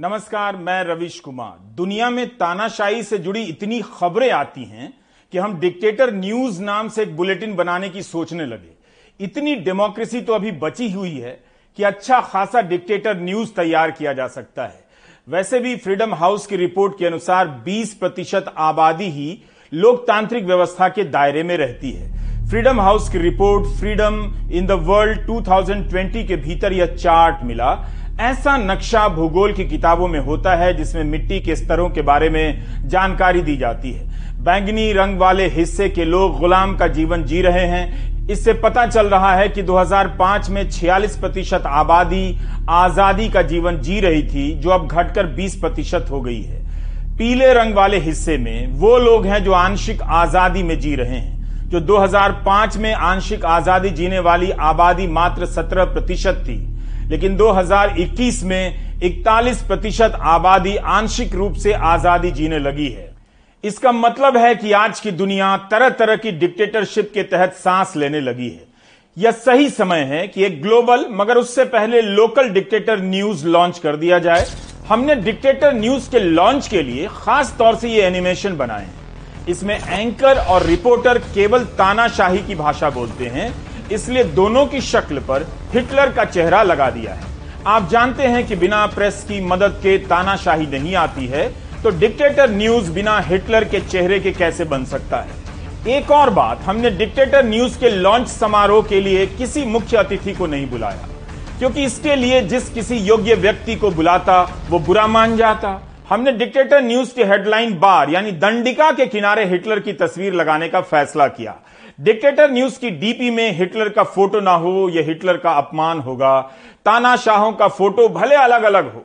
नमस्कार, मैं रविश कुमार। दुनिया में तानाशाही से जुड़ी इतनी खबरें आती हैं कि हम डिक्टेटर न्यूज़ नाम से एक बुलेटिन बनाने की सोचने लगे। इतनी डेमोक्रेसी तो अभी बची हुई है कि अच्छा खासा डिक्टेटर न्यूज़ तैयार किया जा सकता है। वैसे भी फ्रीडम हाउस की रिपोर्ट के अनुसार 20 प्रतिशत आबादी ही लोकतांत्रिक व्यवस्था के दायरे में रहती है। फ्रीडम हाउस की report, freedom in the world 2020 के भीतर यह चार्ट मिला ऐसा नक्शा भूगोल की किताबों में होता है जिसमें मिट्टी के स्तरों के बारे में जानकारी दी जाती है। बैंगनी रंग वाले हिस्से के लोग गुलाम का जीवन जी रहे हैं। इससे पता चल रहा है कि 2005 में 46 प्रतिशत आबादी आज़ादी का जीवन जी रही थी, जो अब घटकर 20 प्रतिशत हो गई है। पीले रंग वाले हिस्से में वो लोग हैं जो आंशिक आज़ादी में जी रहे हैं, जो 2005 में आंशिक आज़ादी जीने वाली आबादी मात्र 17 प्रतिशत थी। लेकिन 2021 में 41 प्रतिशत आबादी आंशिक रूप से आज़ादी जीने लगी है। इसका मतलब है कि आज की दुनिया तरह तरह की डिक्टेटरशिप के तहत सांस लेने लगी है। यह सही समय है कि एक ग्लोबल मगर उससे पहले लोकल डिक्टेटर न्यूज़ लॉन्च कर दिया जाए। हमने डिक्टेटर न्यूज़ के लॉन्च के लिए खास तौर से ये एनिमेशन बनाए हैं। इसमें एंकर और रिपोर्टर केवल तानाशाही की भाषा बोलते हैं। इसलिए दोनों की शक्ल पर हिटलर का चेहरा लगा दिया है। आप जानते हैं कि बिना प्रेस की मदद के तानाशाही नहीं आती है तो डिक्टेटर न्यूज़ बिना हिटलर के चेहरे के कैसे बन सकता है? एक और बात, हमने डिक्टेटर न्यूज़ के लॉन्च समारोह के लिए किसी मुख्य अतिथि को नहीं बुलाया, क्योंकि इसके लिए जिस किसी योग्य व्यक्ति को बुलाता, वो बुरा मान जाता। हमने डिक्टेटर न्यूज़ के हेडलाइन बार, यानी दंडिका के किनारे हिटलर की तस्वीर लगाने का फैसला किया। डिक्टेटर न्यूज़ की डीपी में हिटलर का फ़ोटो ना हो यह हिटलर का अपमान होगा। तानाशाहों का फ़ोटो भले अलग अलग हो,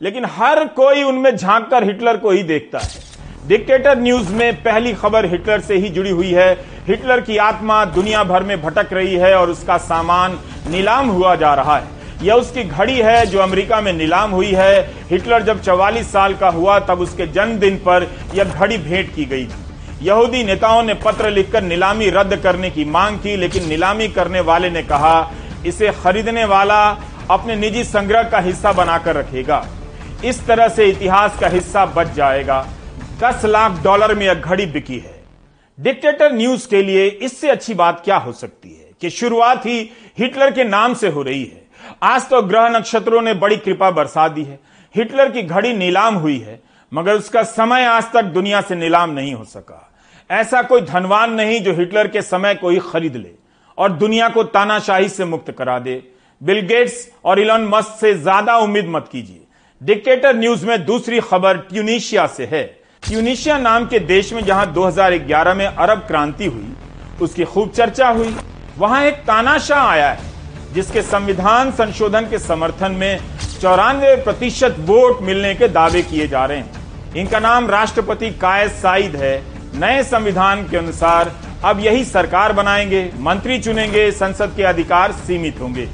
लेकिन हर कोई उनमें झाँक कर हिटलर को ही देखता है। डिक्टेटर न्यूज़ में पहली खबर हिटलर से ही जुड़ी हुई है। हिटलर की आत्मा दुनिया भर में भटक रही है और उसका सामान नीलाम हुआ जा रहा है। यह उसकी घड़ी है जो अमेरिका में नीलाम हुई है। हिटलर जब 44 साल का हुआ, तब उसके जन्मदिन पर यह घड़ी भेंट की गई थी। यहूदी नेताओं ने पत्र लिखकर नीलामी रद्द करने की मांग की, लेकिन नीलामी करने वाले ने कहा, इसे खरीदने वाला अपने निजी संग्रह का हिस्सा बनाकर रखेगा। इस तरह से इतिहास का हिस्सा बच जाएगा। दस लाख डॉलर में यह घड़ी बिकी है। डिक्टेटर न्यूज़ के लिए इससे अच्छी बात क्या हो सकती है कि शुरुआत ही हिटलर के नाम से हो रही है। आज तो ग्रह नक्षत्रों ने बड़ी कृपा बरसा दी है। हिटलर की घड़ी नीलाम हुई है, मगर उसका समय आज तक दुनिया से नीलाम नहीं हो सका। ऐसा कोई धनवान नहीं जो हिटलर के समय को ही खरीद ले और दुनिया को तानाशाही से मुक्त करा दे। बिल गेट्स और इलॉन मस्क से ज़्यादा उम्मीद मत कीजिए। डिक्टेटर न्यूज़ में दूसरी खबर ट्यूनिशिया से है। ट्यूनिशिया नाम के देश में जहाँ 2011 में अरब क्रांति हुई, उसकी खूब चर्चा हुई। वहाँ एक तानाशाह आया है, जिसके संविधान संशोधन के समर्थन में चौरानवे प्रतिशत वोट मिलने के दावे किए जा रहे हैं। इनका नाम राष्ट्रपति कायद साइद है। नए संविधान के अनुसार अब यही सरकार बनाएँगे, मंत्री चुनेंगे, संसद के अधिकार सीमित होंगे।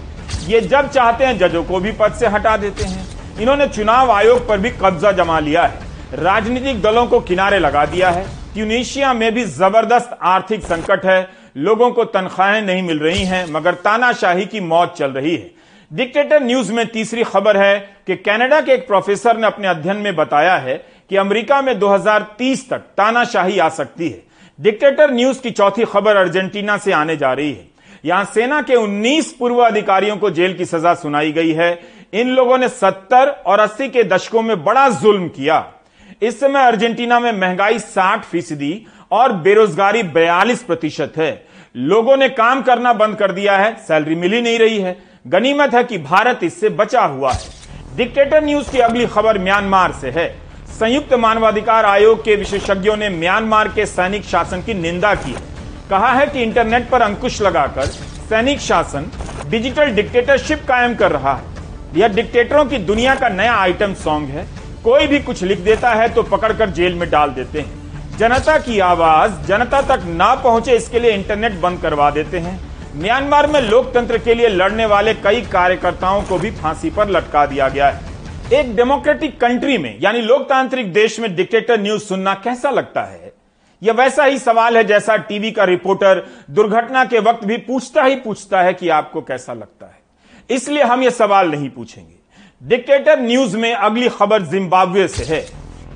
ये जब चाहते हैं, जजों को भी पद से हटा देते हैं। इन्होंने चुनाव आयोग पर भी कब्जा जमा लिया है। राजनीतिक दलों को किनारे लगा दिया है। ट्यूनिशिया में भी ज़बरदस्त आर्थिक संकट है। लोगों को तनख्वाहें नहीं मिल रही हैं, मगर तानाशाही की मौत चल रही है। डिक्टेटर न्यूज़ में तीसरी खबर है कि कनाडा के एक प्रोफेसर ने अपने अध्ययन में बताया है कि अमेरिका में 2030 तक तानाशाही आ सकती है। डिक्टेटर न्यूज़ की चौथी खबर अर्जेंटीना से आने जा रही है। यहाँ सेना के 19 पूर्व अधिकारियों को जेल की सजा सुनाई गई है। इन लोगों ने 70 और 80 के दशकों में बड़ा जुल्म किया। इस समय अर्जेंटीना में महँगाई 60 फ़ीसदी और बेरोजगारी 42 प्रतिशत है। लोगों ने काम करना बंद कर दिया है। सैलरी मिल नहीं रही है। गनीमत है कि भारत इससे बचा हुआ है। डिक्टेटर न्यूज़ की अगली खबर म्यांमार से है। संयुक्त मानवाधिकार आयोग के विशेषज्ञों ने म्यांमार के सैनिक शासन की निंदा की। कहा है कि इंटरनेट पर अंकुश लगाकर सैनिक शासन डिजिटल डिक्टेटरशिप कायम कर रहा है। यह डिक्टेटरों की दुनिया का नया आइटम सॉन्ग है। कोई भी कुछ लिख देता है तो पकड़कर जेल में डाल देते हैं। जनता की आवाज़ जनता तक ना पहुँचे, इसके लिए इंटरनेट बंद करवा देते हैं। म्यांमार में लोकतंत्र के लिए लड़ने वाले कई कार्यकर्ताओं को भी फांसी पर लटका दिया गया है। एक डेमोक्रेटिक कंट्री में, यानी लोकतांत्रिक देश में डिक्टेटर न्यूज़ सुनना कैसा लगता है? यह वैसा ही सवाल है जैसा टीवी का रिपोर्टर दुर्घटना के वक्त भी पूछता ही पूछता है कि आपको कैसा लगता है। इसलिए हम यह सवाल नहीं पूछेंगे। डिक्टेटर न्यूज़ में अगली खबर जिम्बाब्वे से है।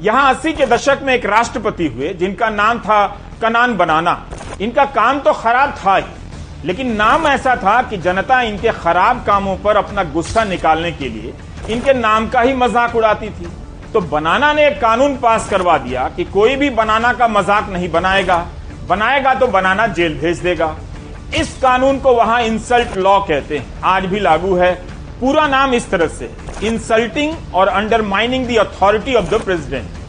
यहाँ 80 के दशक में एक राष्ट्रपति हुए, जिनका नाम था कनान बनाना। इनका काम तो खराब था ही, लेकिन नाम ऐसा था कि जनता इनके खराब कामों पर अपना गुस्सा निकालने के लिए इनके नाम का ही मज़ाक उड़ाती थी। तो बनाना ने एक कानून पास करवा दिया कि कोई भी बनाना का मज़ाक नहीं बनाएगा। बनाएगा तो बनाना जेल भेज देगा। इस कानून को वहाँ इंसल्ट लॉ कहते हैं। आज भी लागू है। पूरा नाम इस तरह से। इंसल्टिंग और undermining the authority of the president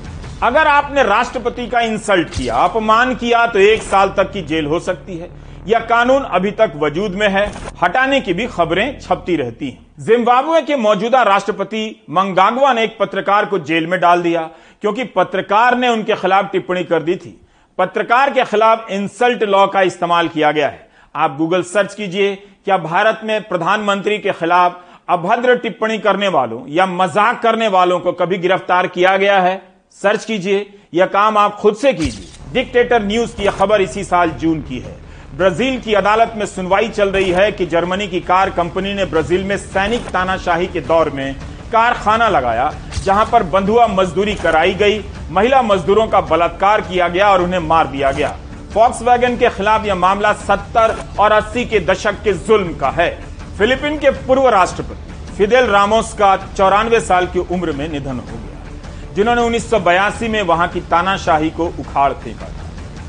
अगर आपने राष्ट्रपति का इंसल्ट किया, अपमान किया तो एक साल तक की जेल हो सकती है। यह कानून अभी तक वजूद में है, हटाने की भी खबरें छपती रहती हैं। जिम्बाब्वे के मौजूदा राष्ट्रपति मंगागवा ने एक पत्रकार को जेल में डाल दिया, क्योंकि पत्रकार ने उनके खिलाफ टिप्पणी कर दी थी। पत्रकार के खिलाफ इंसल्ट लॉ का इस्तेमाल किया गया है। आप गूगल सर्च कीजिए, क्या भारत में प्रधानमंत्री के खिलाफ अभद्र टिप्पणी करने वालों या मज़ाक करने वालों को कभी गिरफ़्तार किया गया है? सर्च कीजिए यह काम आप खुद से कीजिए। डिक्टेटर न्यूज़ की खबर इसी साल जून की है। ब्राज़ील की अदालत में सुनवाई चल रही है कि जर्मनी की कार कंपनी ने ब्राज़ील में सैनिक तानाशाही के दौर में कारखाना लगाया, जहाँ पर बंधुआ मजदूरी कराई गई, महिला मजदूरों का बलात्कार किया गया और उन्हें मार दिया गया। फॉक्स वैगन के खिलाफ यह मामला 70 और 80 के दशक के जुल्म का है। फिलीपीन के पूर्व राष्ट्रपति फिदेल रामोस का चौरानवे साल की उम्र में निधन हो गया, जिन्होंने उन्नीस सौ बयासी में वहाँ की तानाशाही को उखाड़ फेंका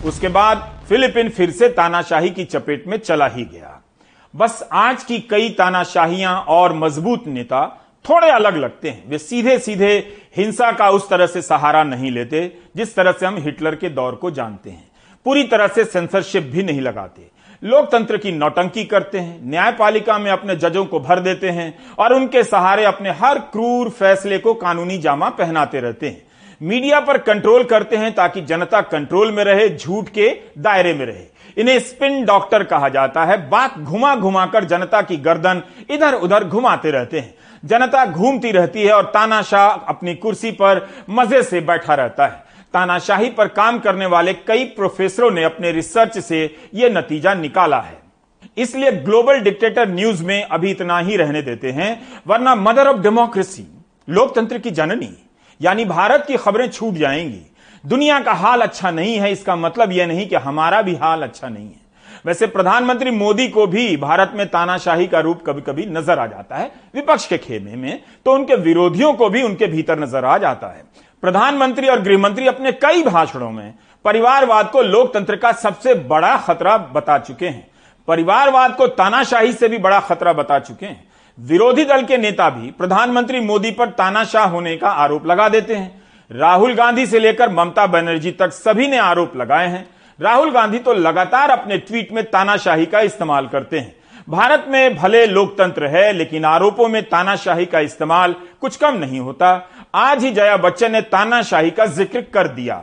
उसके बाद फिलीपीन फिर से तानाशाही की चपेट में चला ही गया। बस आज की कई तानाशाहियाँ और मज़बूत नेता थोड़े अलग लगते हैं। वे सीधे सीधे हिंसा का उस तरह से सहारा नहीं लेते, जिस तरह से हम हिटलर के दौर को जानते हैं। पूरी तरह से सेंसरशिप भी नहीं लगाते। लोकतंत्र की नौटंकी करते हैं, न्यायपालिका में अपने जजों को भर देते हैं और उनके सहारे अपने हर क्रूर फैसले को कानूनी जामा पहनाते रहते हैं। मीडिया पर कंट्रोल करते हैं ताकि जनता कंट्रोल में रहे, झूठ के दायरे में रहे। इन्हें स्पिन डॉक्टर कहा जाता है। बात घुमा घुमाकर जनता की गर्दन इधर उधर घुमाते रहते हैं। जनता घूमती रहती है और तानाशाह अपनी कुर्सी पर मज़े से बैठा रहता है। तानाशाही पर काम करने वाले कई प्रोफेसरों ने अपने रिसर्च से यह नतीजा निकाला है। इसलिए ग्लोबल डिक्टेटर न्यूज़ में अभी इतना ही रहने देते हैं, वरना मदर ऑफ़ डेमोक्रेसी, लोकतंत्र की जननी। यानी भारत की खबरें छूट जाएँगी। दुनिया का हाल अच्छा नहीं है, इसका मतलब यह नहीं कि हमारा भी हाल अच्छा नहीं है। वैसे प्रधानमंत्री मोदी को भी भारत में तानाशाही का रूप कभी कभी नज़र आ जाता है, विपक्ष के खेमे में तो उनके विरोधियों को भी उनके भीतर नज़र आ जाता है। प्रधानमंत्री और गृहमंत्री अपने कई भाषणों में परिवारवाद को लोकतंत्र का सबसे बड़ा खतरा बता चुके हैं। परिवारवाद को तानाशाही से भी बड़ा खतरा बता चुके हैं। विरोधी दल के नेता भी प्रधानमंत्री मोदी पर तानाशाह होने का आरोप लगा देते हैं। राहुल गांधी से लेकर ममता बनर्जी तक सभी ने आरोप लगाए हैं। राहुल गांधी तो लगातार अपने ट्वीट में तानाशाही का इस्तेमाल करते हैं। भारत में भले लोकतंत्र है, लेकिन आरोपों में तानाशाही का इस्तेमाल कुछ कम नहीं होता। आज ही जया बच्चन ने तानाशाही का ज़िक्र कर दिया।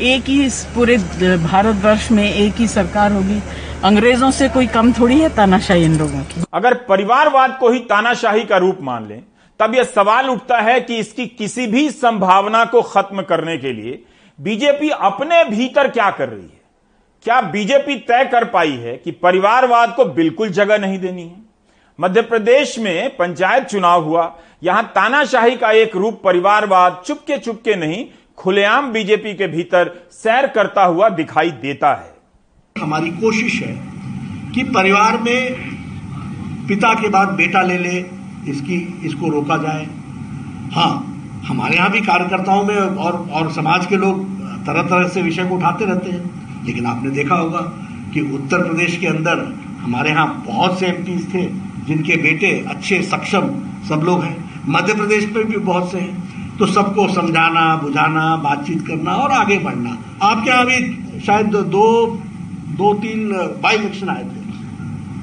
एक ही पूरे भारतवर्ष में एक ही सरकार होगी। अंग्रेज़ों से कोई कम थोड़ी है तानाशाही इन लोगों की? अगर परिवारवाद को ही तानाशाही का रूप मान लें, तब यह सवाल उठता है कि इसकी किसी भी संभावना को खत्म करने के लिए बीजेपी अपने भीतर क्या कर रही है? क्या बीजेपी तय कर पाई है कि परिवारवाद को बिल्कुल जगह नहीं देनी है? मध्य प्रदेश में पंचायत चुनाव हुआ, यहाँ तानाशाही का एक रूप परिवारवाद चुपके चुपके नहीं खुलेआम बीजेपी के भीतर सैर करता हुआ दिखाई देता है। हमारी कोशिश है कि परिवार में पिता के बाद बेटा ले ले, इसकी, इसको रोका जाए। हाँ हमारे यहाँ भी कार्यकर्ताओं में और और समाज के लोग तरह तरह से विषय को उठाते रहते हैं। लेकिन आपने देखा होगा कि उत्तर प्रदेश के अंदर हमारे यहाँ बहुत से एम थे, जिनके बेटे अच्छे, सक्षम सब लोग हैं। मध्य प्रदेश में भी बहुत से हैं। तो सबको समझाना, बुझाना, बातचीत करना और आगे बढ़ना। आपके यहाँ भी शायद दो दो, तीन बाई इलेक्शन आए थे।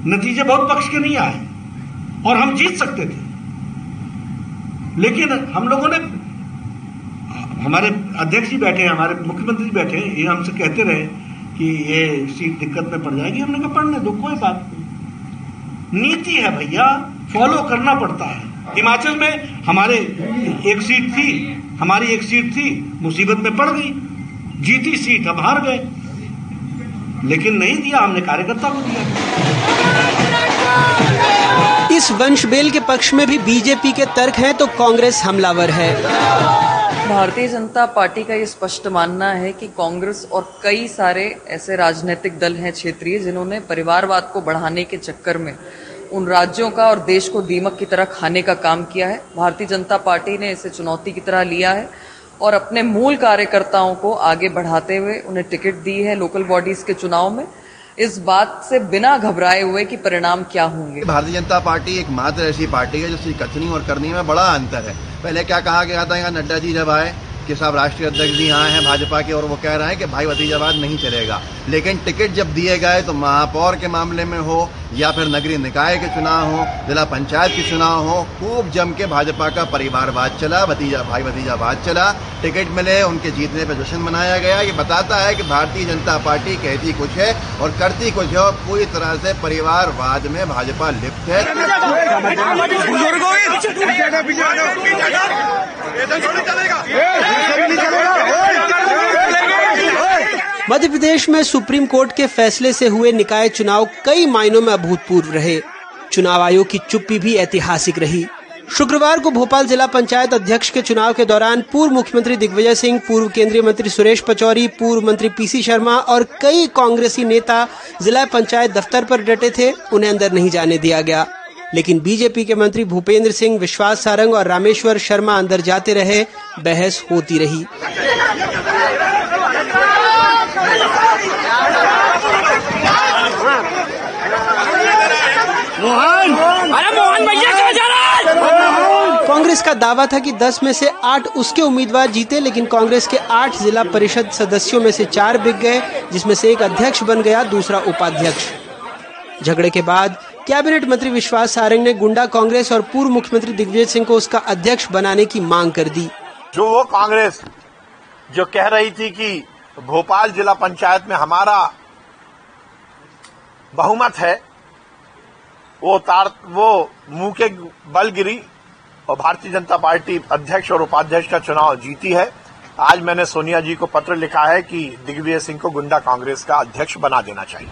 नतीजे बहुत पक्ष के नहीं आए। और हम जीत सकते थे। लेकिन हम लोगों ने, हमारे अध्यक्ष जी बैठे हमारे मुख्यमंत्री बैठे ये हमसे कहते रहे कि ये सीट दिक्कत में पड़ जाएगी। हमने कहा, पढ़ने दो, कोई बात नहीं। नीति है भैया, फॉलो करना पड़ता है। हिमाचल में हमारे एक सीट थी हमारी एक सीट थी मुसीबत में पड़ गई जीती सीट अब हार गए। लेकिन नहीं दिया हमने कार्यकर्ता को दिया। इस वंश बेल के पक्ष में भी बीजेपी के तर्क हैं तो कांग्रेस हमलावर है। भारतीय जनता पार्टी का ये स्पष्ट मानना है कि कांग्रेस और कई सारे ऐसे राजनीतिक दल हैं क्षेत्रीय जिन्होंने परिवारवाद को बढ़ाने के चक्कर में उन राज्यों का और देश को दीमक की तरह खाने का काम किया है। भारतीय जनता पार्टी ने इसे चुनौती की तरह लिया है और अपने मूल कार्यकर्ताओं को आगे बढ़ाते हुए उन्हें टिकट दी है लोकल बॉडीज के चुनाव में। इस बात से बिना घबराए हुए कि परिणाम क्या होंगे। भारतीय जनता पार्टी एक मात्र ऐसी पार्टी है जो कथनी और करनी में बड़ा अंतर है। पहले क्या कहा गया था, यहाँ नड्डा जी जब आए कि साहब राष्ट्रीय अध्यक्ष जी यहाँ हैं भाजपा के और वो कह रहे हैं कि भाई भतीजावाद नहीं चलेगा। लेकिन टिकट जब दिए गए तो महापौर के मामले में हो या फिर नगरीय निकाय के चुनाव हो जिला पंचायत के चुनाव हो खूब जम के भाजपा का परिवारवाद चला भतीजा भाई भतीजावाद चला। टिकट मिले उनके जीतने पर जश्न मनाया गया। ये बताता है कि भारतीय जनता पार्टी कहती कुछ है और करती कुछ है और पूरी तरह से परिवारवाद में भाजपा लिप्त है। मध्य प्रदेश में सुप्रीम कोर्ट के फैसले से हुए निकाय चुनाव कई मायनों में अभूतपूर्व रहे। चुनाव आयोग की चुप्पी भी ऐतिहासिक रही। शुक्रवार को भोपाल जिला पंचायत अध्यक्ष के चुनाव के दौरान पूर्व मुख्यमंत्री दिग्विजय सिंह, पूर्व केंद्रीय मंत्री सुरेश पचौरी, पूर्व मंत्री पीसी शर्मा और कई कांग्रेसी नेता जिला पंचायत दफ्तर पर डटे थे, उन्हें अंदर नहीं जाने दिया गया। लेकिन बीजेपी के मंत्री भूपेंद्र सिंह विश्वास सारंग और रामेश्वर शर्मा अंदर जाते रहे बहस होती रही। मोहन! अरे मोहन भैया जा रहा कांग्रेस का दावा था कि 10 में से 8 उसके उम्मीदवार जीते लेकिन कांग्रेस के 8 जिला परिषद सदस्यों में से चार बिक गए जिसमें से एक अध्यक्ष बन गया दूसरा उपाध्यक्ष। झगड़े के बाद कैबिनेट मंत्री विश्वास सारंग ने गुंडा कांग्रेस और पूर्व मुख्यमंत्री दिग्विजय सिंह को उसका अध्यक्ष बनाने की मांग कर दी। जो वो कांग्रेस जो कह रही थी कि भोपाल जिला पंचायत में हमारा बहुमत है, वो तार, वो मुँह के बल गिरी और भारतीय जनता पार्टी अध्यक्ष और उपाध्यक्ष का चुनाव जीती है। आज मैंने सोनिया जी को पत्र लिखा है कि दिग्विजय सिंह को गुंडा कांग्रेस का अध्यक्ष बना देना चाहिए।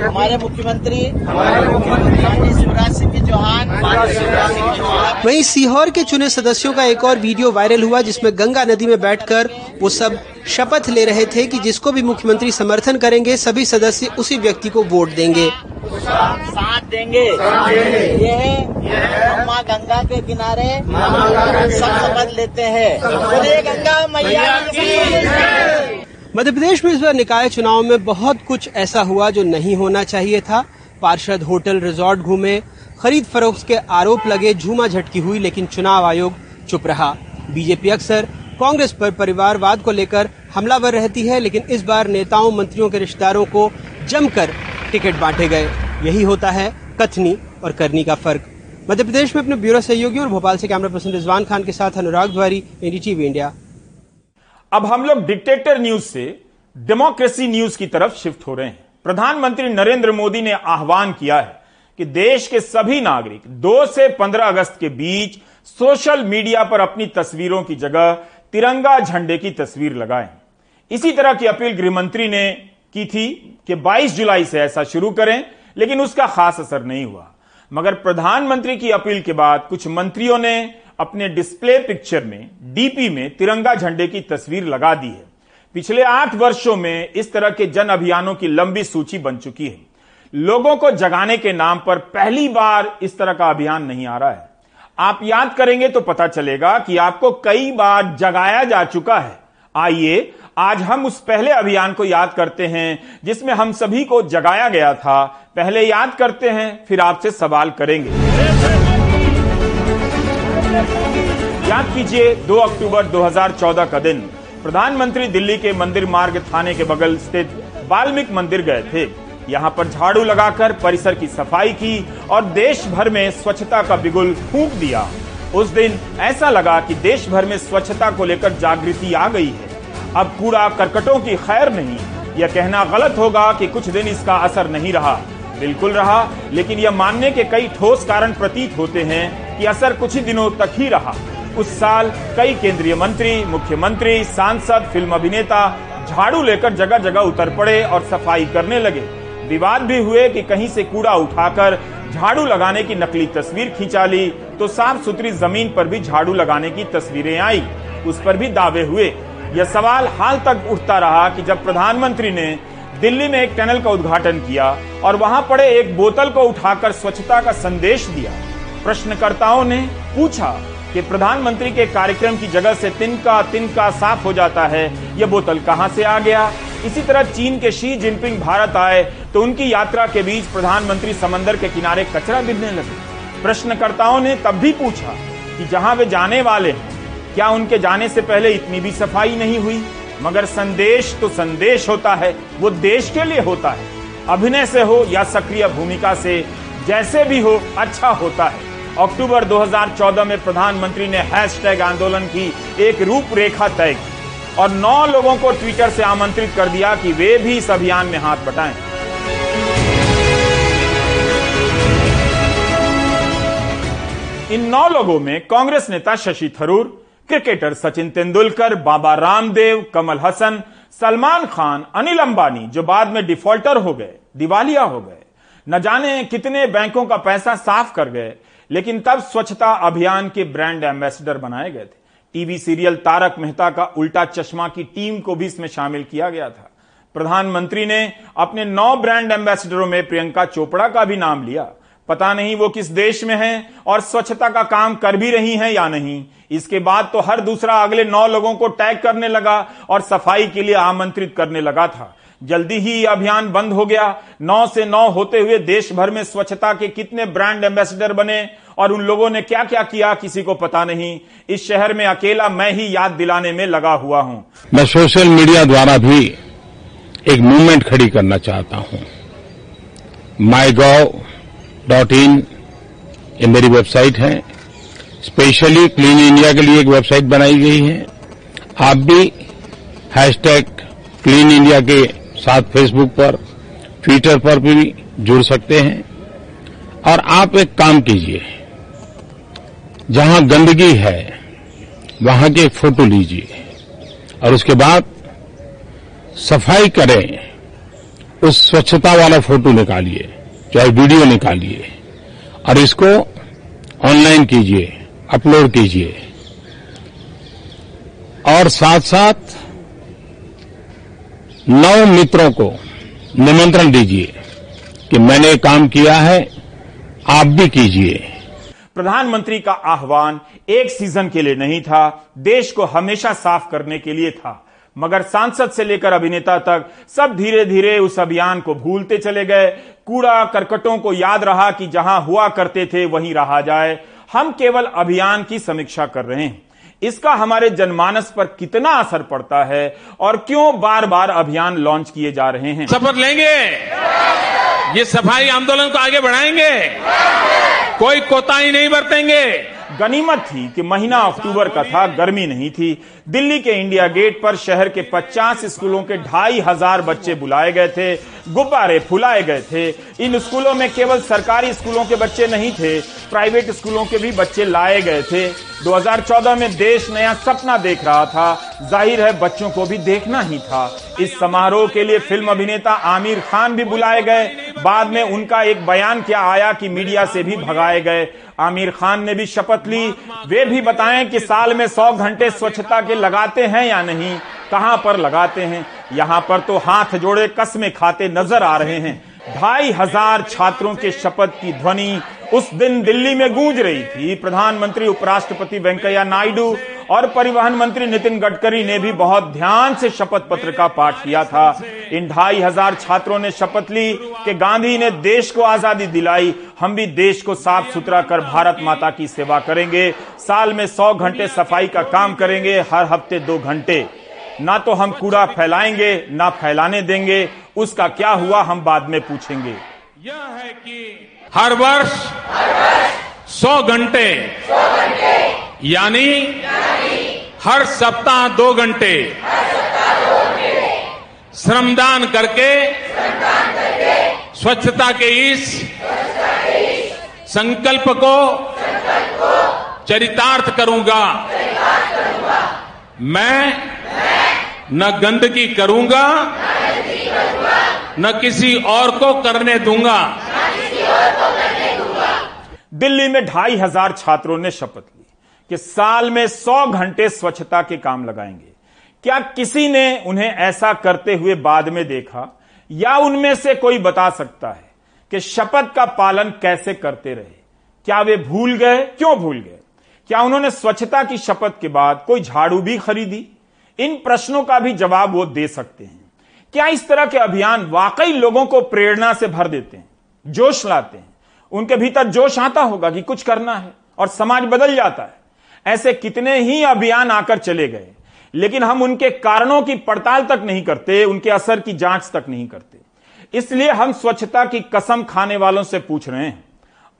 हमारे मुख्यमंत्री शिवराज सिंह चौहान वहीं सीहोर के चुने सदस्यों का एक और वीडियो वायरल हुआ जिसमें गंगा नदी में बैठकर वो सब शपथ ले रहे थे कि जिसको भी मुख्यमंत्री समर्थन करेंगे सभी सदस्य उसी व्यक्ति को वोट देंगे। साथ देंगे। ये है माँ गंगा के किनारे सब शपथ लेते हैं। गंगा मैया मध्य प्रदेश में इस बार निकाय चुनाव में बहुत कुछ ऐसा हुआ जो नहीं होना चाहिए था। पार्षद होटल रिजॉर्ट घूमे खरीद फरोख्त के आरोप लगे झूमा झटकी हुई लेकिन चुनाव आयोग चुप रहा। बीजेपी अक्सर कांग्रेस पर परिवारवाद को लेकर हमलावर रहती है, लेकिन इस बार नेताओं, मंत्रियों के रिश्तेदारों को जमकर टिकट बांटे गए। यही होता है कथनी और करनी का फ़र्क। मध्य प्रदेश में अपने ब्यूरो सहयोगी और भोपाल से कैमरा पर्सन रिजवान खान के साथ अनुराग द्वारी एनडीटीवी इंडिया। अब हम लोग डिक्टेटर न्यूज़ से डेमोक्रेसी न्यूज़ की तरफ़ शिफ्ट हो रहे हैं। प्रधानमंत्री नरेंद्र मोदी ने आह्वान किया है कि देश के सभी नागरिक 2 से 15 अगस्त के बीच सोशल मीडिया पर अपनी तस्वीरों की जगह तिरंगा झंडे की तस्वीर लगाएँ। इसी तरह की अपील गृहमंत्री ने की थी कि 22 जुलाई से ऐसा शुरू करें, लेकिन उसका खास असर नहीं हुआ। मगर प्रधानमंत्री की अपील के बाद कुछ मंत्रियों ने अपने डिस्प्ले पिक्चर में, डीपी में तिरंगा झंडे की तस्वीर लगा दी है। पिछले आठ वर्षों में इस तरह के जन अभियानों की लंबी सूची बन चुकी है। लोगों को जगाने के नाम पर पहली बार इस तरह का अभियान नहीं आ रहा है। आप याद करेंगे तो पता चलेगा कि आपको कई बार जगाया जा चुका है। आइए, आज हम उस पहले अभियान को याद करते हैं, जिसमें हम सभी को जगाया गया था। पहले याद करते हैं, फिर आपसे सवाल करेंगे। याद कीजिए 2 अक्टूबर 2014 का दिन। प्रधानमंत्री दिल्ली के मंदिर मार्ग थाने के बगल स्थित वाल्मीकि मंदिर गए थे। यहाँ पर झाड़ू लगाकर परिसर की सफ़ाई की और देश भर में स्वच्छता का बिगुल फूंक दिया। उस दिन ऐसा लगा कि देश भर में स्वच्छता को लेकर जागृति आ गई है। अब कूड़ा करकटों की खैर नहीं, यह कहना गलत होगा कि कुछ दिन इसका असर नहीं रहा। बिल्कुल रहा, लेकिन यह मानने के कई ठोस कारण प्रतीत होते हैं कि असर कुछ ही दिनों तक ही रहा। उस साल कई केंद्रीय मंत्री, मुख्यमंत्री, सांसद, फ़िल्म अभिनेता झाड़ू लेकर जगह जगह उतर पड़े और सफ़ाई करने लगे। विवाद भी हुए कि कहीं से कूड़ा उठाकर झाड़ू लगाने की नकली तस्वीर खींचा ली तो साफ़ सुथरी ज़मीन पर भी झाड़ू लगाने की तस्वीरें आई। उस पर भी दावे हुए। यह सवाल हाल तक उठता रहा कि जब प्रधानमंत्री ने दिल्ली में एक टनल का उद्घाटन किया और वहाँ पड़े एक बोतल को उठाकर स्वच्छता का संदेश दिया, प्रश्नकर्ताओं ने पूछा कि प्रधानमंत्री के कार्यक्रम की जगह से तिनका तिनका साफ़ हो जाता है, यह बोतल कहाँ से आ गया? इसी तरह चीन के शी जिनपिंग भारत आए तो उनकी यात्रा के बीच प्रधानमंत्री समंदर के किनारे कचरा गिरने लगे। प्रश्नकर्ताओं ने तब भी पूछा कि जहाँ वे जाने वाले हैं, क्या उनके जाने से पहले इतनी भी सफ़ाई नहीं हुई? मगर संदेश तो संदेश होता है, वो देश के लिए होता है। अभिनय से हो या सक्रिय भूमिका से, जैसे भी हो अच्छा होता है। अक्टूबर 2014 में प्रधानमंत्री ने हैशटैग आंदोलन की एक रूपरेखा तय की। और नौ लोगों को ट्विटर से आमंत्रित कर दिया कि वे भी इस अभियान में हाथ बटाएँ। इन नौ लोगों में कांग्रेस नेता शशि थरूर, क्रिकेटर सचिन तेंदुलकर, बाबा रामदेव, कमल हसन, सलमान खान, अनिल अंबानी, जो बाद में डिफॉल्टर हो गए, दिवालिया हो गए। न जाने कितने बैंकों का पैसा साफ़ कर गए, लेकिन तब स्वच्छता अभियान के ब्रांड एम्बेसडर बनाए गए थे। टीवी सीरियल तारक मेहता का उल्टा चश्मा की टीम को भी इसमें शामिल किया गया था। प्रधानमंत्री ने अपने नौ ब्रांड एम्बेसडरों में प्रियंका चोपड़ा का भी नाम लिया। पता नहीं वो किस देश में हैं और स्वच्छता का काम कर भी रही हैं या नहीं। इसके बाद तो हर दूसरा अगले नौ लोगों को टैग करने लगा और सफ़ाई के लिए आमंत्रित करने लगा था। जल्दी ही यह अभियान बंद हो गया। नौ से नौ होते हुए देश भर में स्वच्छता के कितने ब्रांड एम्बेसडर बने और उन लोगों ने क्या क्या किया किसी को पता नहीं। इस शहर में अकेला मैं ही याद दिलाने में लगा हुआ हूँ। मैं सोशल मीडिया द्वारा भी एक मूवमेंट खड़ी करना चाहता हूँ। माई गॉव डॉट इन ये मेरी वेबसाइट है। स्पेशली क्लीन इंडिया के लिए एक वेबसाइट बनाई गई है। आप भी हैशटैग क्लीन इंडिया के साथ फेसबुक पर ट्विटर पर भी जुड़ सकते हैं। और आप एक काम कीजिए। जहाँ गंदगी है, वहाँ की एक फ़ोटो लीजिए। और उसके बाद सफ़ाई करें, उस स्वच्छता वाला फ़ोटो निकालिए, चाहे वीडियो निकालिए। और इसको ऑनलाइन कीजिए, अपलोड कीजिए। और साथ साथ नौ मित्रों को निमंत्रण दीजिए कि मैंने काम किया है, आप भी कीजिए। प्रधानमंत्री का आह्वान एक सीज़न के लिए नहीं था, देश को हमेशा साफ़ करने के लिए था। मगर सांसद से लेकर अभिनेता तक सब धीरे धीरे उस अभियान को भूलते चले गए। कूड़ा करकटों को याद रहा कि जहाँ हुआ करते थे, वहीं रहा जाए। हम केवल अभियान की समीक्षा कर रहे हैं। इसका हमारे जनमानस पर कितना असर पड़ता है और क्यों बार बार अभियान लॉन्च किए जा रहे हैं? शपथ लेंगे। ये सफ़ाई आंदोलन को आगे बढ़ाएँगे। कोई कोताही नहीं बरतेंगे। गनीमत थी कि महीना अक्टूबर का था, गर्मी नहीं थी। दिल्ली के इंडिया गेट पर शहर के 50 स्कूलों के ढाई हज़ार बच्चे बुलाए गए थे, गुब्बारे फुलाए गए थे। इन स्कूलों में केवल सरकारी स्कूलों के बच्चे नहीं थे, प्राइवेट स्कूलों के भी बच्चे लाए गए थे। 2014 में देश नया सपना देख रहा था। ज़ाहिर है, बच्चों को भी देखना ही था। इस समारोह के लिए फ़िल्म अभिनेता आमिर खान भी बुलाए गए। बाद में उनका एक बयान क्या आया कि मीडिया से भी भगाए गए। आमिर खान ने भी शपथ ली। वे भी बताएँ कि साल में सौ घंटे स्वच्छता के लगाते हैं या नहीं, कहाँ पर लगाते हैं? यहाँ पर तो हाथ जोड़े कस्में खाते नज़र आ रहे हैं। ढाई हज़ार छात्रों के शपथ की ध्वनि उस दिन दिल्ली में गूंज रही थी। प्रधानमंत्री उपराष्ट्रपति वेंकैया नायडू और परिवहन मंत्री नितिन गडकरी ने भी बहुत ध्यान से शपथ पत्र का पाठ किया था। इन ढाई हज़ार छात्रों ने शपथ ली कि गांधी ने देश को आज़ादी दिलाई। हम भी देश को साफ़ सुथरा कर भारत माता की सेवा करेंगे। साल में सौ घंटे सफ़ाई का काम करेंगे, हर हफ़्ते दो घंटे। ना तो हम कूड़ा फैलाएँगे, ना फैलाने देंगे। उसका क्या हुआ, हम बाद में पूछेंगे। यह है कि हर वर्ष सौ घंटे, यानी हर सप्ताह दो घंटे श्रमदान करके, स्वच्छता के इस संकल्प को चरितार्थ करूँगा। मैं न गंदगी करूँगा न किसी और को करने दूँगा। दिल्ली में ढाई हज़ार छात्रों ने शपथ ली कि साल में सौ घंटे स्वच्छता के काम लगाएँगे। क्या किसी ने उन्हें ऐसा करते हुए बाद में देखा? या उनमें से कोई बता सकता है कि शपथ का पालन कैसे करते रहे? क्या वे भूल गए? क्यों भूल गए? क्या उन्होंने स्वच्छता की शपथ के बाद कोई झाड़ू भी खरीदी? इन प्रश्नों का भी जवाब वो दे सकते हैं। क्या इस तरह के अभियान वाकई लोगों को प्रेरणा से भर देते हैं, जोश लाते हैं? उनके भीतर जोश आता होगा कि कुछ करना है और समाज बदल जाता है। ऐसे कितने ही अभियान आकर चले गए, लेकिन हम उनके कारणों की पड़ताल तक नहीं करते, उनके असर की जाँच तक नहीं करते। इसलिए हम स्वच्छता की कसम खाने वालों से पूछ रहे हैं।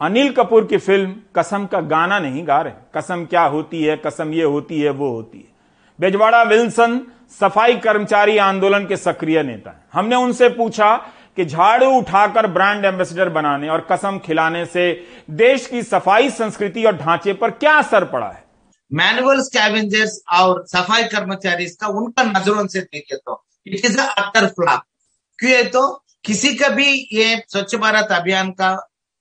अनिल कपूर की फ़िल्म कसम का गाना नहीं गा रहे। कसम क्या होती है, कसम ये होती है, वो होती है। बेजवाड़ा विल्सन सफ़ाई कर्मचारी आंदोलन के सक्रिय नेता हैं। हमने उनसे पूछा कि झाड़ू उठाकर ब्रांड एम्बेसडर बनाने और कसम खिलाने से देश की सफ़ाई संस्कृति और ढांचे पर क्या असर पड़ा है? मैनुअल स्कैवेंजर्स और सफ़ाई कर्मचारी का उनका नज़रों से देखे तो इट इज़ अटर फ्लॉप क्यों तो किसी का भी ये स्वच्छ भारत अभियान का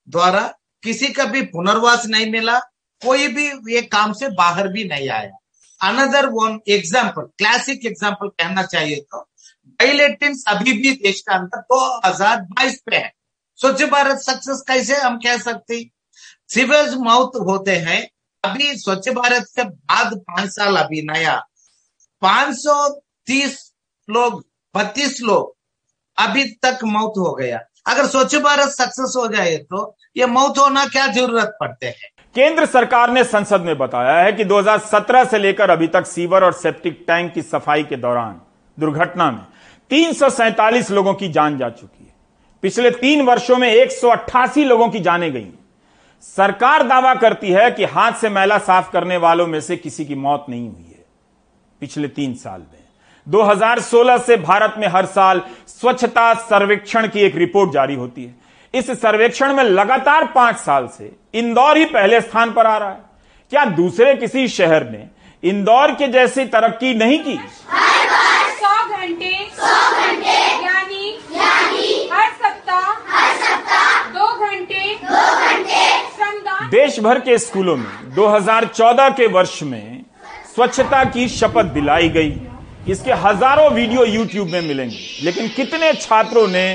द्वारा किसी का भी पुनर्वास नहीं मिला, कोई भी ये काम से बाहर भी नहीं आया। Another one example classic example कहना चाहिए तो डायलेटिन अभी भी देश का अंदर दो हज़ार बाईस पे है। स्वच्छ भारत सक्सेस कैसे हम कह सकते सिविल मौत होते हैं। अभी स्वच्छ भारत के बाद पाँच साल अभी नया। 530 लोग, बत्तीस लोग अभी तक मौत हो गया। अगर स्वच्छ भारत सक्सेस हो जाए तो ये मौत होना क्या ज़रूरत पड़ते हैं? केंद्र सरकार ने संसद में बताया है कि 2017 से लेकर अभी तक सीवर और सेप्टिक टैंक की सफ़ाई के दौरान दुर्घटना में तीन सौ सैंतालीस लोगों की जान जा चुकी है। पिछले तीन वर्षों में एक सौ अट्ठासी लोगों की जाने गई। सरकार दावा करती है कि हाथ से मैला साफ़ करने वालों में से किसी की मौत नहीं हुई है। पिछले तीन साल में। 2016 से भारत में हर साल स्वच्छता सर्वेक्षण की एक रिपोर्ट जारी होती है। इस सर्वेक्षण में लगातार पाँच साल से इंदौर ही पहले स्थान पर आ रहा है। क्या दूसरे किसी शहर ने इंदौर के जैसी तरक्की नहीं की? सौ घंटे सौ घंटे यानी यानी हर सप्ताह हर सप्ताह दो घंटे दो घंटे देश भर के स्कूलों में 2014 के वर्ष में स्वच्छता की शपथ दिलाई गई। इसके हज़ारों वीडियो यूट्यूब में मिलेंगे। लेकिन कितने छात्रों ने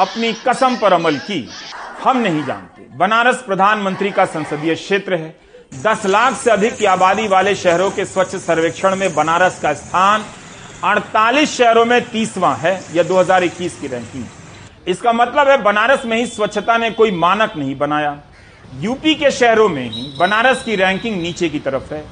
अपनी कसम पर अमल की। हम नहीं जानते। बनारस प्रधानमंत्री का संसदीय क्षेत्र है। दस लाख से अधिक की आबादी वाले शहरों के स्वच्छ सर्वेक्षण में बनारस का स्थान 48 शहरों में तीसवां है, यह 2021 की रैंकिंग। इसका मतलब है बनारस में ही स्वच्छता ने कोई मानक नहीं बनाया। यूपी के शहरों में ही बनारस की रैंकिंग नीचे की तरफ़ है।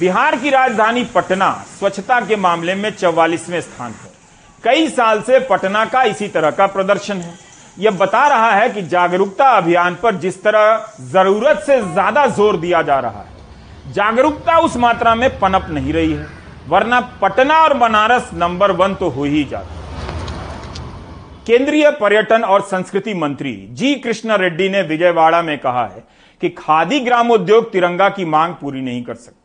बिहार की राजधानी पटना स्वच्छता के मामले में चौवालीसवें स्थान पर कई साल से पटना का इसी तरह का प्रदर्शन है। यह बता रहा है कि जागरूकता अभियान पर जिस तरह ज़रूरत से ज़्यादा ज़ोर दिया जा रहा है, जागरूकता उस मात्रा में पनप नहीं रही है, वरना पटना और बनारस नंबर वन तो हो ही जाता केंद्रीय पर्यटन और संस्कृति मंत्री जी कृष्णा रेड्डी ने विजयवाड़ा में कहा है कि खादी ग्रामोद्योग तिरंगा की मांग पूरी नहीं कर सकता।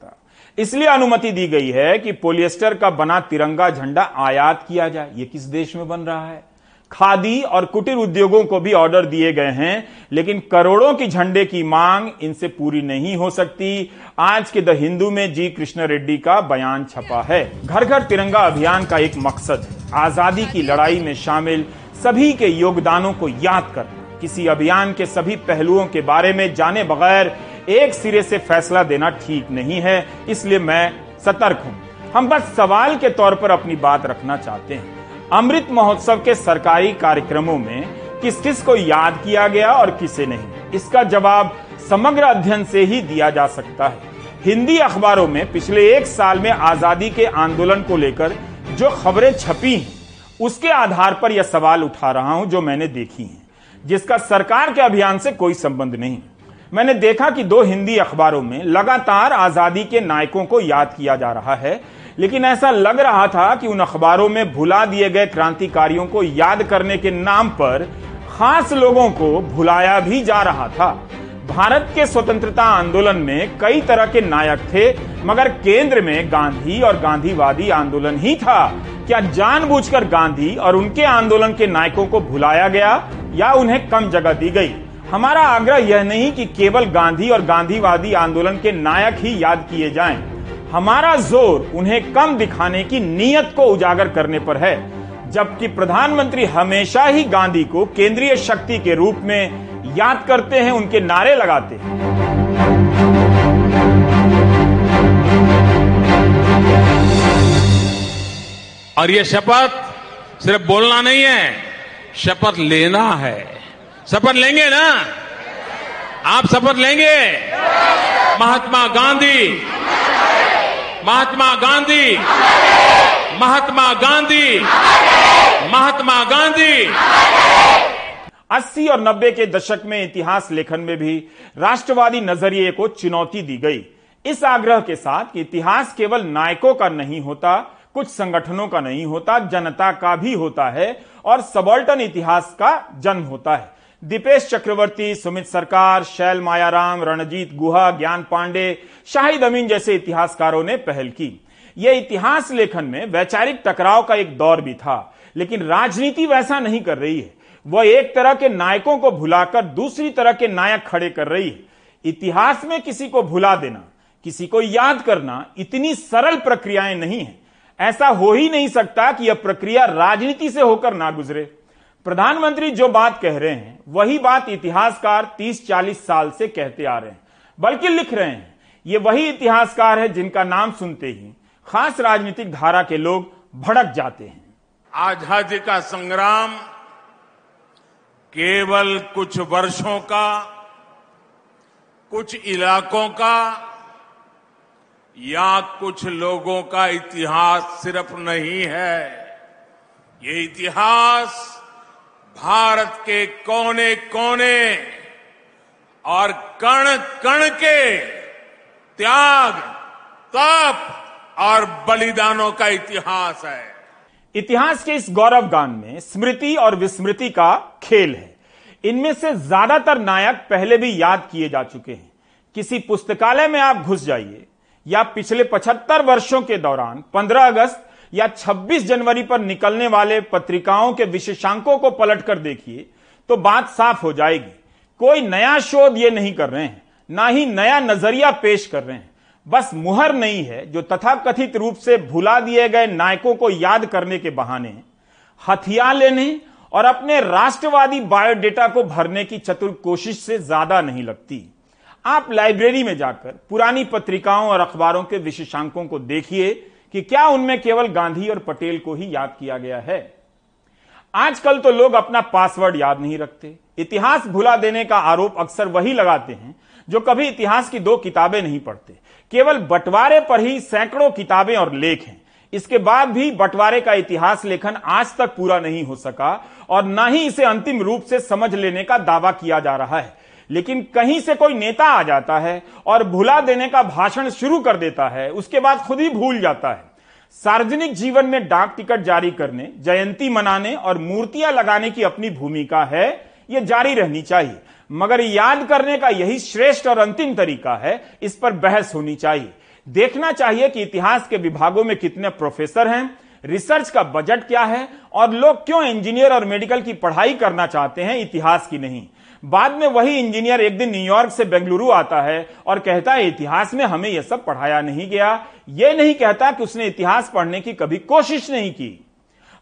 इसलिए अनुमति दी गई है कि पोलिएस्टर का बना तिरंगा झंडा आयात किया जाए। ये किस देश में बन रहा है? खादी और कुटीर उद्योगों को भी ऑर्डर दिए गए हैं, लेकिन करोड़ों की झंडे की मांग इनसे पूरी नहीं हो सकती। आज के द हिंदू में जी कृष्ण रेड्डी का बयान छपा है। घर घर तिरंगा अभियान का एक मकसद आज़ादी की लड़ाई में शामिल सभी के योगदानों को याद करना। किसी अभियान के सभी पहलुओं के बारे में जाने बगैर एक सिरे से फैसला देना ठीक नहीं है, इसलिए मैं सतर्क हूँ। हम बस सवाल के तौर पर अपनी बात रखना चाहते हैं। अमृत महोत्सव के सरकारी कार्यक्रमों में किस किस को याद किया गया और किसे नहीं? इसका जवाब समग्र अध्ययन से ही दिया जा सकता है। हिंदी अखबारों में पिछले एक साल में आज़ादी के आंदोलन को लेकर जो खबरें छपी हैं, उसके आधार पर यह सवाल उठा रहा हूँ जो मैंने देखी हैं, जिसका सरकार के अभियान से कोई संबंध नहीं। मैंने देखा कि दो हिंदी अखबारों में लगातार आज़ादी के नायकों को याद किया जा रहा है, लेकिन ऐसा लग रहा था कि उन अखबारों में भुला दिए गए क्रांतिकारियों को याद करने के नाम पर खास लोगों को भुलाया भी जा रहा था। भारत के स्वतंत्रता आंदोलन में कई तरह के नायक थे, मगर केंद्र में गांधी और गांधीवादी आंदोलन ही था। क्या जानबूझकर गांधी और उनके आंदोलन के नायकों को भुलाया गया या उन्हें कम जगह दी गई? हमारा आग्रह यह नहीं कि केवल गांधी और गांधीवादी आंदोलन के नायक ही याद किए जाएँ। हमारा ज़ोर उन्हें कम दिखाने की नीयत को उजागर करने पर है, जबकि प्रधानमंत्री हमेशा ही गांधी को केंद्रीय शक्ति के रूप में याद करते हैं, उनके नारे लगाते हैं और ये शपथ सिर्फ़ बोलना नहीं है, शपथ लेना है शपथ लेंगे ना? आप शपथ लेंगे? महात्मा गांधी। महात्मा गांधी। महात्मा गांधी। महात्मा गांधी। 80 और 90 के दशक में इतिहास लेखन में भी राष्ट्रवादी नज़रिए को चुनौती दी गई। इस आग्रह के साथ कि इतिहास केवल नायकों का नहीं होता, कुछ संगठनों का नहीं होता, जनता का भी होता है और सबॉल्टन इतिहास का जन्म होता है। दीपेश चक्रवर्ती, सुमित सरकार, शैल मायाराम, रणजीत गुहा, ज्ञान पांडे, शाहिद अमीन जैसे इतिहासकारों ने पहल की। यह इतिहास लेखन में वैचारिक टकराव का एक दौर भी था, लेकिन राजनीति वैसा नहीं कर रही है। वह एक तरह के नायकों को भुलाकर दूसरी तरह के नायक खड़े कर रही है। इतिहास में किसी को भुला देना, किसी को याद करना इतनी सरल प्रक्रियाएँ नहीं है। ऐसा हो ही नहीं सकता कि यह प्रक्रिया राजनीति से होकर ना गुजरे। प्रधानमंत्री जो बात कह रहे हैं, वही बात इतिहासकार 30-40 साल से कहते आ रहे हैं। बल्कि लिख रहे हैं, ये वही इतिहासकार है जिनका नाम सुनते ही खास राजनीतिक धारा के लोग भड़क जाते हैं। आज़ादी का संग्राम केवल कुछ वर्षों का, कुछ इलाकों का, या कुछ लोगों का इतिहास सिर्फ़ नहीं है। ये इतिहास भारत के कोने कोने और कण कण के त्याग, तप और बलिदानों का इतिहास है। इतिहास के इस गौरव गान में स्मृति और विस्मृति का खेल है। इनमें से ज़्यादातर नायक पहले भी याद किए जा चुके हैं। किसी पुस्तकालय में आप घुस जाइए या पिछले 75 वर्षों के दौरान 15 अगस्त या 26 जनवरी पर निकलने वाले पत्रिकाओं के विशेषांकों को पलट कर देखिए तो बात साफ़ हो जाएगी। कोई नया शोध ये नहीं कर रहे हैं, ना ही नया नज़रिया पेश कर रहे हैं। बस मुहर नहीं है जो तथाकथित रूप से भुला दिए गए नायकों को याद करने के बहाने, हथियार लेने और अपने राष्ट्रवादी बायोडेटा को भरने की चतुर कोशिश से ज़्यादा नहीं लगती। आप लाइब्रेरी में जाकर पुरानी पत्रिकाओं और अखबारों के विशेषांकों को देखिए कि क्या उनमें केवल गांधी और पटेल को ही याद किया गया है? आजकल तो लोग अपना पासवर्ड याद नहीं रखते। इतिहास भुला देने का आरोप अक्सर वही लगाते हैं, जो कभी इतिहास की दो किताबें नहीं पढ़ते। केवल बंटवारे पर ही सैकड़ों किताबें और लेख हैं। इसके बाद भी बंटवारे का इतिहास लेखन आज तक पूरा नहीं हो सका और न ही इसे अंतिम रूप से समझ लेने का दावा किया जा रहा है। लेकिन कहीं से कोई नेता आ जाता है और भुला देने का भाषण शुरू कर देता है, उसके बाद खुद ही भूल जाता है। सार्वजनिक जीवन में डाक टिकट जारी करने, जयंती मनाने और मूर्तियाँ लगाने की अपनी भूमिका है यह जारी रहनी चाहिए। मगर याद करने का यही श्रेष्ठ और अंतिम तरीका है, इस पर बहस होनी चाहिए। देखना चाहिए कि इतिहास के विभागों में कितने प्रोफेसर हैं, रिसर्च का बजट क्या है, और लोग क्यों इंजीनियर और मेडिकल की पढ़ाई करना चाहते हैं, इतिहास की नहीं। बाद में वही इंजीनियर एक दिन न्यूयॉर्क से बेंगलुरु आता है और कहता है, इतिहास में हमें यह सब पढ़ाया नहीं गया। यह नहीं कहता कि उसने इतिहास पढ़ने की कभी कोशिश नहीं की।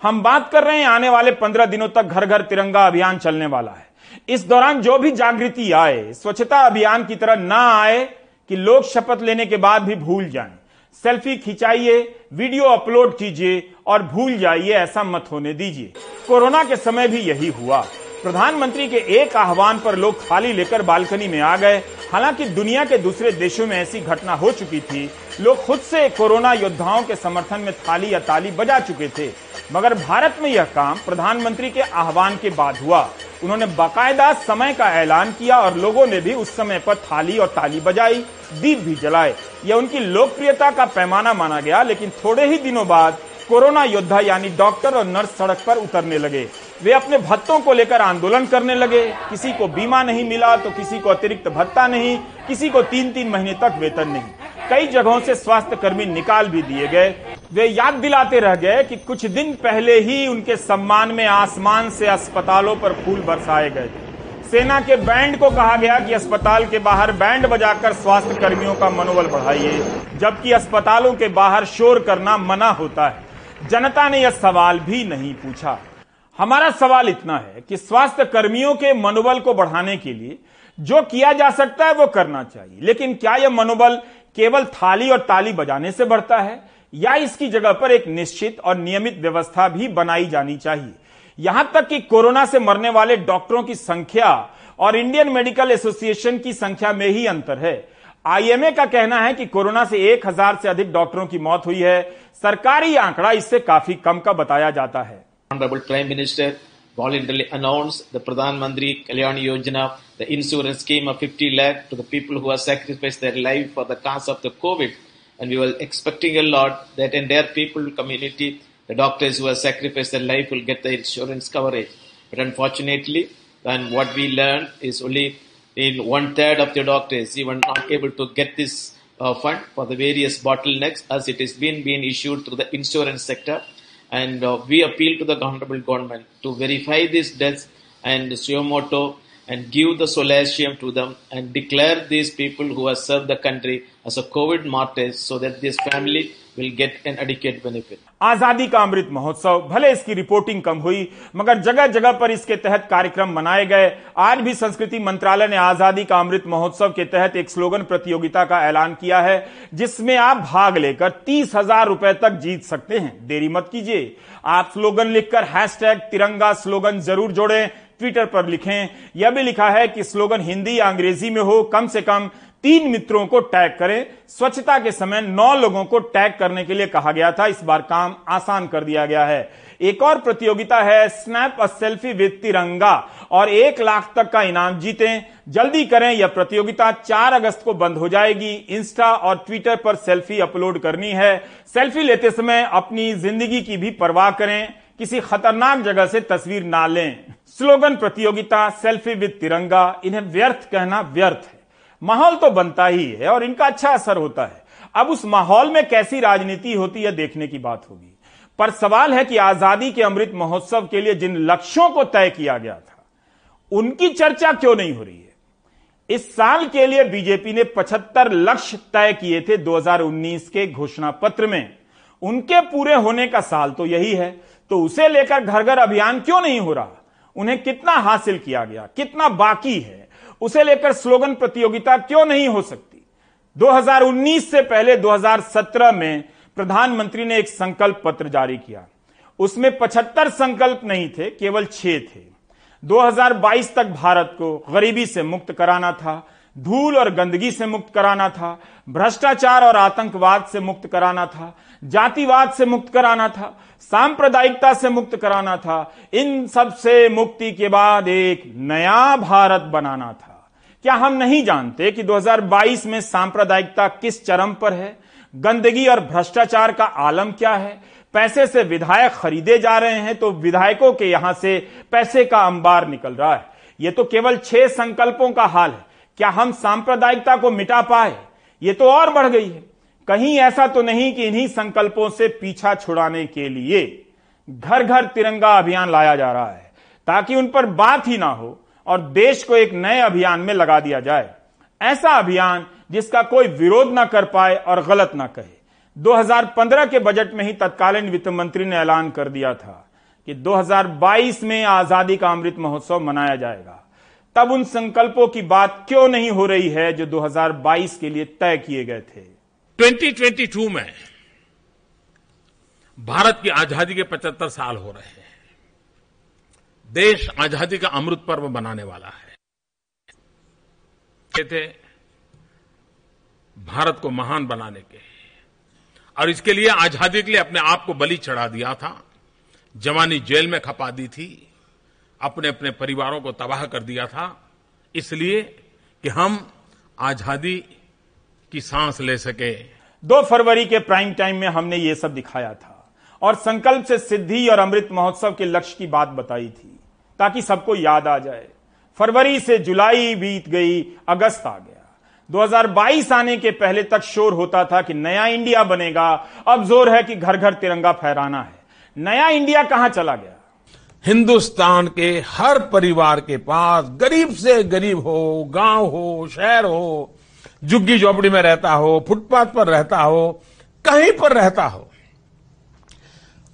हम बात कर रहे हैं, आने वाले पंद्रह दिनों तक घर घर तिरंगा अभियान चलने वाला है। इस दौरान जो भी जागृति आए, स्वच्छता अभियान की तरह ना आए, कि लोग शपथ लेने के बाद भी भूल जाएँ। सेल्फी खिंचाइए, वीडियो अपलोड कीजिए और भूल जाइए, ऐसा मत होने दीजिए। कोरोना के समय भी यही हुआ। प्रधानमंत्री के एक आह्वान पर लोग थाली लेकर बालकनी में आ गए। हालाँकि दुनिया के दूसरे देशों में ऐसी घटना हो चुकी थी। लोग खुद से कोरोना योद्धाओं के समर्थन में थाली या ताली बजा चुके थे। मगर भारत में यह काम प्रधानमंत्री के आह्वान के बाद हुआ। उन्होंने बाकायदा समय का ऐलान किया और लोगों ने भी उस समय पर थाली और ताली बजाई, दीप भी जलाए। यह उनकी लोकप्रियता का पैमाना माना गया, लेकिन थोड़े ही दिनों बाद कोरोना योद्धा यानी डॉक्टर और नर्स सड़क पर उतरने लगे। वे अपने भत्तों को लेकर आंदोलन करने लगे। किसी को बीमा नहीं मिला तो किसी को अतिरिक्त भत्ता नहीं, किसी को तीन तीन महीने तक वेतन नहीं। कई जगहों से स्वास्थ्य कर्मी निकाल भी दिए गए। वे याद दिलाते रह गए कि कुछ दिन पहले ही उनके सम्मान में आसमान से अस्पतालों पर फूल बरसाए गए सेना के बैंड को कहा गया कि अस्पताल के बाहर बैंड बजाकर स्वास्थ्य कर्मियों का मनोबल बढ़ाइए, जबकि अस्पतालों के बाहर शोर करना मना होता है। जनता ने यह सवाल भी नहीं पूछा। हमारा सवाल इतना है कि स्वास्थ्य कर्मियों के मनोबल को बढ़ाने के लिए जो किया जा सकता है वो करना चाहिए। लेकिन क्या यह मनोबल केवल थाली और ताली बजाने से बढ़ता है? या इसकी जगह पर एक निश्चित और नियमित व्यवस्था भी बनाई जानी चाहिए? यहाँ तक कि कोरोना से मरने वाले डॉक्टरों की संख्या और इंडियन मेडिकल एसोसिएशन की संख्या में ही अंतर है। आईएमए का कहना है कि कोरोना से एक हज़ार से अधिक डॉक्टरों की मौत हुई है। सरकारी आंकड़ा इससे काफ़ी कम का बताया जाता है। Honorable Prime Minister voluntarily announced the Pradhan Mantri Kalyan Yojana, the insurance scheme of 50 lakh to the people who have sacrificed their life for the cause of the COVID. And we were expecting a lot that entire people community, the doctors who have sacrificed their life will get the insurance coverage. But unfortunately, then what we learned is only in one third of the doctors even not able to get this uh, fund for the various bottlenecks as it is been being issued through the insurance sector and uh, we appeal to the honorable government to verify these deaths and Suyomoto and give the solatium to them and declare these people who have served the country as a COVID martyrs so that this family will get an adequate benefit. आज़ादी का अमृत महोत्सव, भले इसकी reporting कम हुई, मगर जगह जगह पर इसके तहत कार्यक्रम मनाए गए। आज भी संस्कृति मंत्रालय ने आज़ादी का अमृत महोत्सव के तहत एक स्लोगन प्रतियोगिता का ऐलान किया है, जिसमें आप भाग लेकर तीस हज़ार रुपए तक जीत सकते हैं। देरी मत कीजिए। आप स्लोगन लिखकर हैशटैग तिरंगा स्लोगन ज़रूर जोड़ें। ट्विटर पर लिखें। यह भी लिखा है कि स्लोगन हिंदी या अंग्रेज़ी में हो, कम से कम तीन मित्रों को टैग करें। स्वच्छता के समय नौ लोगों को टैग करने के लिए कहा गया था। इस बार काम आसान कर दिया गया है। एक और प्रतियोगिता है स्नैप अ सेल्फी विद तिरंगा और एक लाख तक का इनाम जीतें। जल्दी करें, यह प्रतियोगिता 4 अगस्त को बंद हो जाएगी। इंस्टा और ट्विटर पर सेल्फी अपलोड करनी है। सेल्फी लेते समय अपनी ज़िंदगी की भी परवाह करें। किसी खतरनाक जगह से तस्वीर ना लें। स्लोगन प्रतियोगिता सेल्फी विद तिरंगा इन्हें व्यर्थ कहना व्यर्थ है। माहौल तो बनता ही है और इनका अच्छा असर होता है। अब उस माहौल में कैसी राजनीति होती है देखने की बात होगी। पर सवाल है कि आज़ादी के अमृत महोत्सव के लिए जिन लक्ष्यों को तय किया गया था, उनकी चर्चा क्यों नहीं हो रही है? इस साल के लिए बीजेपी ने 75 लक्ष्य तय किए थे 2019 के घोषणा पत्र में। उनके पूरे होने का साल तो यही है तो उसे लेकर घर घर अभियान क्यों नहीं हो रहा? उन्हें कितना हासिल किया गया? कितना बाकी है? उसे लेकर स्लोगन प्रतियोगिता क्यों नहीं हो सकती? 2019 से पहले 2017 में प्रधानमंत्री ने एक संकल्प पत्र जारी किया। उसमें 75 संकल्प नहीं थे, केवल छह थे। 2022 तक भारत को गरीबी से मुक्त कराना था, धूल और गंदगी से मुक्त कराना था, भ्रष्टाचार और आतंकवाद से मुक्त कराना था, जातिवाद से मुक्त कराना था, सांप्रदायिकता से मुक्त कराना था, इन सबसे मुक्ति के बाद एक नया भारत बनाना था। क्या हम नहीं जानते कि 2022 में सांप्रदायिकता किस चरम पर है? गंदगी और भ्रष्टाचार का आलम क्या है? पैसे से विधायक खरीदे जा रहे हैं तो विधायकों के यहाँ से पैसे का अंबार निकल रहा है। यह तो केवल छह संकल्पों का हाल है। क्या हम सांप्रदायिकता को मिटा पाए? ये तो और बढ़ गई है। कहीं ऐसा तो नहीं कि इन्हीं संकल्पों से पीछा छुड़ाने के लिए घर घर तिरंगा अभियान लाया जा रहा है, ताकि उन पर बात ही ना हो। और देश को एक नए अभियान में लगा दिया जाए। ऐसा अभियान जिसका कोई विरोध ना कर पाए और गलत ना कहे। 2015 के बजट में ही तत्कालीन वित्त मंत्री ने ऐलान कर दिया था कि 2022 में आज़ादी का अमृत महोत्सव मनाया जाएगा। तब उन संकल्पों की बात क्यों नहीं हो रही है जो 2022 के लिए तय किए गए थे? 2022 में भारत की आज़ादी के 75 साल हो रहे हैं। देश आज़ादी का अमृत पर्व बनाने वाला है। थे भारत को महान बनाने के और इसके लिए आज़ादी के लिए अपने आप को बलि चढ़ा दिया था। जवानी जेल में खपा दी थी। अपने अपने परिवारों को तबाह कर दिया था। इसलिए कि हम आज़ादी की सांस ले सके। दो फरवरी के प्राइम टाइम में हमने ये सब दिखाया था। और संकल्प से सिद्धि और अमृत महोत्सव के लक्ष्य की बात बताई थी। ताकि सबको याद आ जाए। फरवरी से जुलाई बीत गई, अगस्त आ गया। 2022 आने के पहले तक शोर होता था कि नया इंडिया बनेगा। अब ज़ोर है कि घर घर तिरंगा फहराना है। नया इंडिया कहाँ चला गया? हिंदुस्तान के हर परिवार के पास गरीब से गरीब हो, गाँव हो, शहर हो झुग्गी झोपड़ी में रहता हो, फुटपाथ पर रहता हो, कहीं पर रहता हो,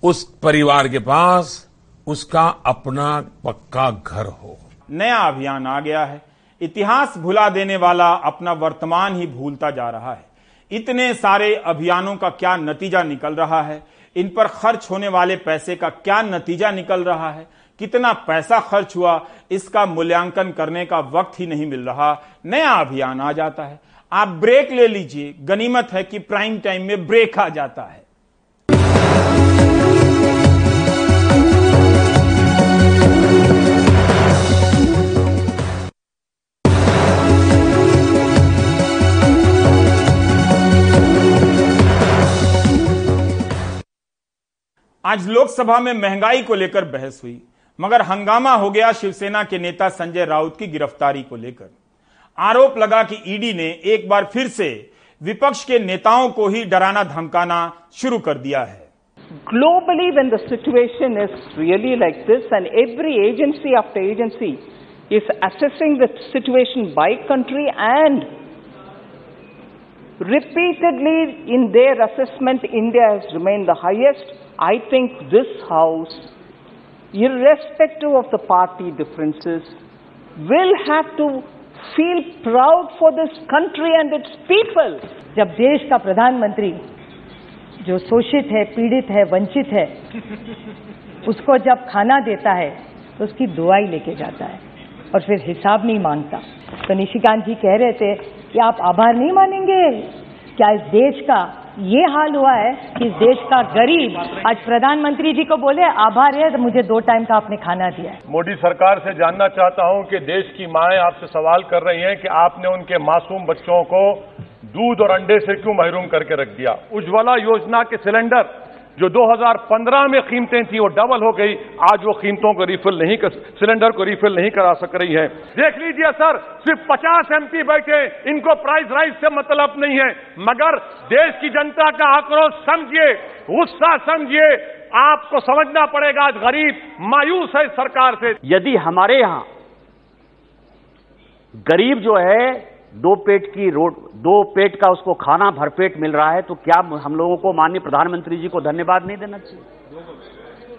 उस परिवार के पास उसका अपना पक्का घर हो। नया अभियान आ गया है। इतिहास भुला देने वाला अपना वर्तमान ही भूलता जा रहा है। इतने सारे अभियानों का क्या नतीजा निकल रहा है? इन पर खर्च होने वाले पैसे का क्या नतीजा निकल रहा है? कितना पैसा खर्च हुआ? इसका मूल्यांकन करने का वक्त ही नहीं मिल रहा। नया अभियान आ जाता है। आप ब्रेक ले लीजिए। गनीमत है कि प्राइम टाइम में ब्रेक आ जाता है। आज लोकसभा में महँगाई को लेकर बहस हुई, मगर हंगामा हो गया शिवसेना के नेता संजय राउत की गिरफ्तारी को लेकर। आरोप लगा कि ईडी ने एक बार फिर से विपक्ष के नेताओं को ही डराना धमकाना शुरू कर दिया है। Globally when the situation is really like this and every agency of the agency is assisting the situation by country and repeatedly in their assessment India has remain the highest I think this House, irrespective of the party differences, will have to feel proud for this country and its people. जब देश का प्रधानमंत्री जो शोषित है पीड़ित है वंचित है उसको जब खाना देता है तो उसकी दुआई लेके जाता है और फिर हिसाब नहीं माँगता तो निशिकांत जी कह रहे थे कि आप आभार नहीं मानेंगे क्या इस देश का ये हाल हुआ है कि देश का गरीब, आज प्रधानमंत्री जी को बोले, आभार है तो मुझे दो टाइम का आपने खाना दिया है। मोदी सरकार से जानना चाहता हूँ कि देश की माएँ आपसे सवाल कर रही हैं कि आपने उनके मासूम बच्चों को दूध और अंडे से क्यों महरूम करके रख दिया? उज्ज्वला योजना के सिलेंडर जो 2015 में कीमतें थी, वो डबल हो गई। आज वो कीमतों को रिफिल नहीं कर सिलेंडर को रिफिल नहीं करा सक रही है। देख लीजिए सर, सिर्फ़ 50 एमपी बैठे, इनको प्राइस राइज से मतलब नहीं है। मगर देश की जनता का आक्रोश समझिए, गुस्सा समझिए, आपको समझना पड़ेगा आज गरीब, मायूस है सरकार से। यदि हमारे यहाँ गरीब जो है दो पेट की रोड दो पेट का उसको खाना भरपेट मिल रहा है तो क्या हम लोगों को माननीय प्रधानमंत्री जी को धन्यवाद नहीं देना चाहिए?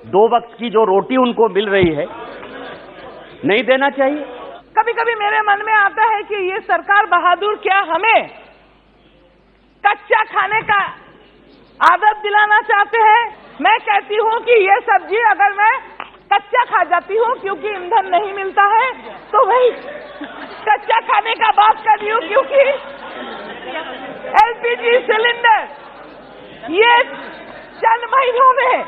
दो वक्त की जो रोटी उनको मिल रही है, नहीं देना चाहिए? कभी कभी मेरे मन में आता है कि ये सरकार बहादुर क्या हमें कच्चा खाने का आदत दिलाना चाहते हैं? मैं कहती हूँ कि ये सब्ज़ी अगर मैं कच्चा खा जाती हूँ क्योंकि ईंधन नहीं मिलता है तो वही कच्चा खाने का बात कर रही हूँ क्योंकि एलपीजी सिलेंडर ये चंद महीनों में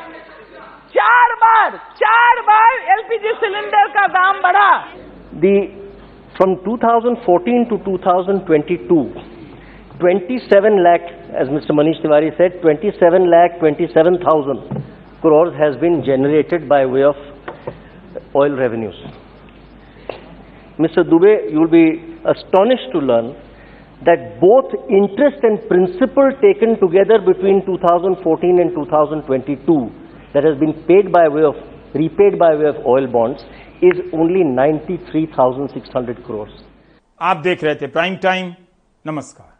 चार बार चार बार एलपीजी सिलेंडर का दाम बढ़ा The from 2014 to 2022, 27 lakh, as Mr. Manish Tiwari said, 27 lakh 27,000 crores has been generated by way of oil revenues. Mr. Dubey, you will be astonished to learn that both interest and principal taken together between 2014 and 2022 that has been paid by way of repaid by way of oil bonds is only 93,600 crores. आप देख रहे थे prime time नमस्कार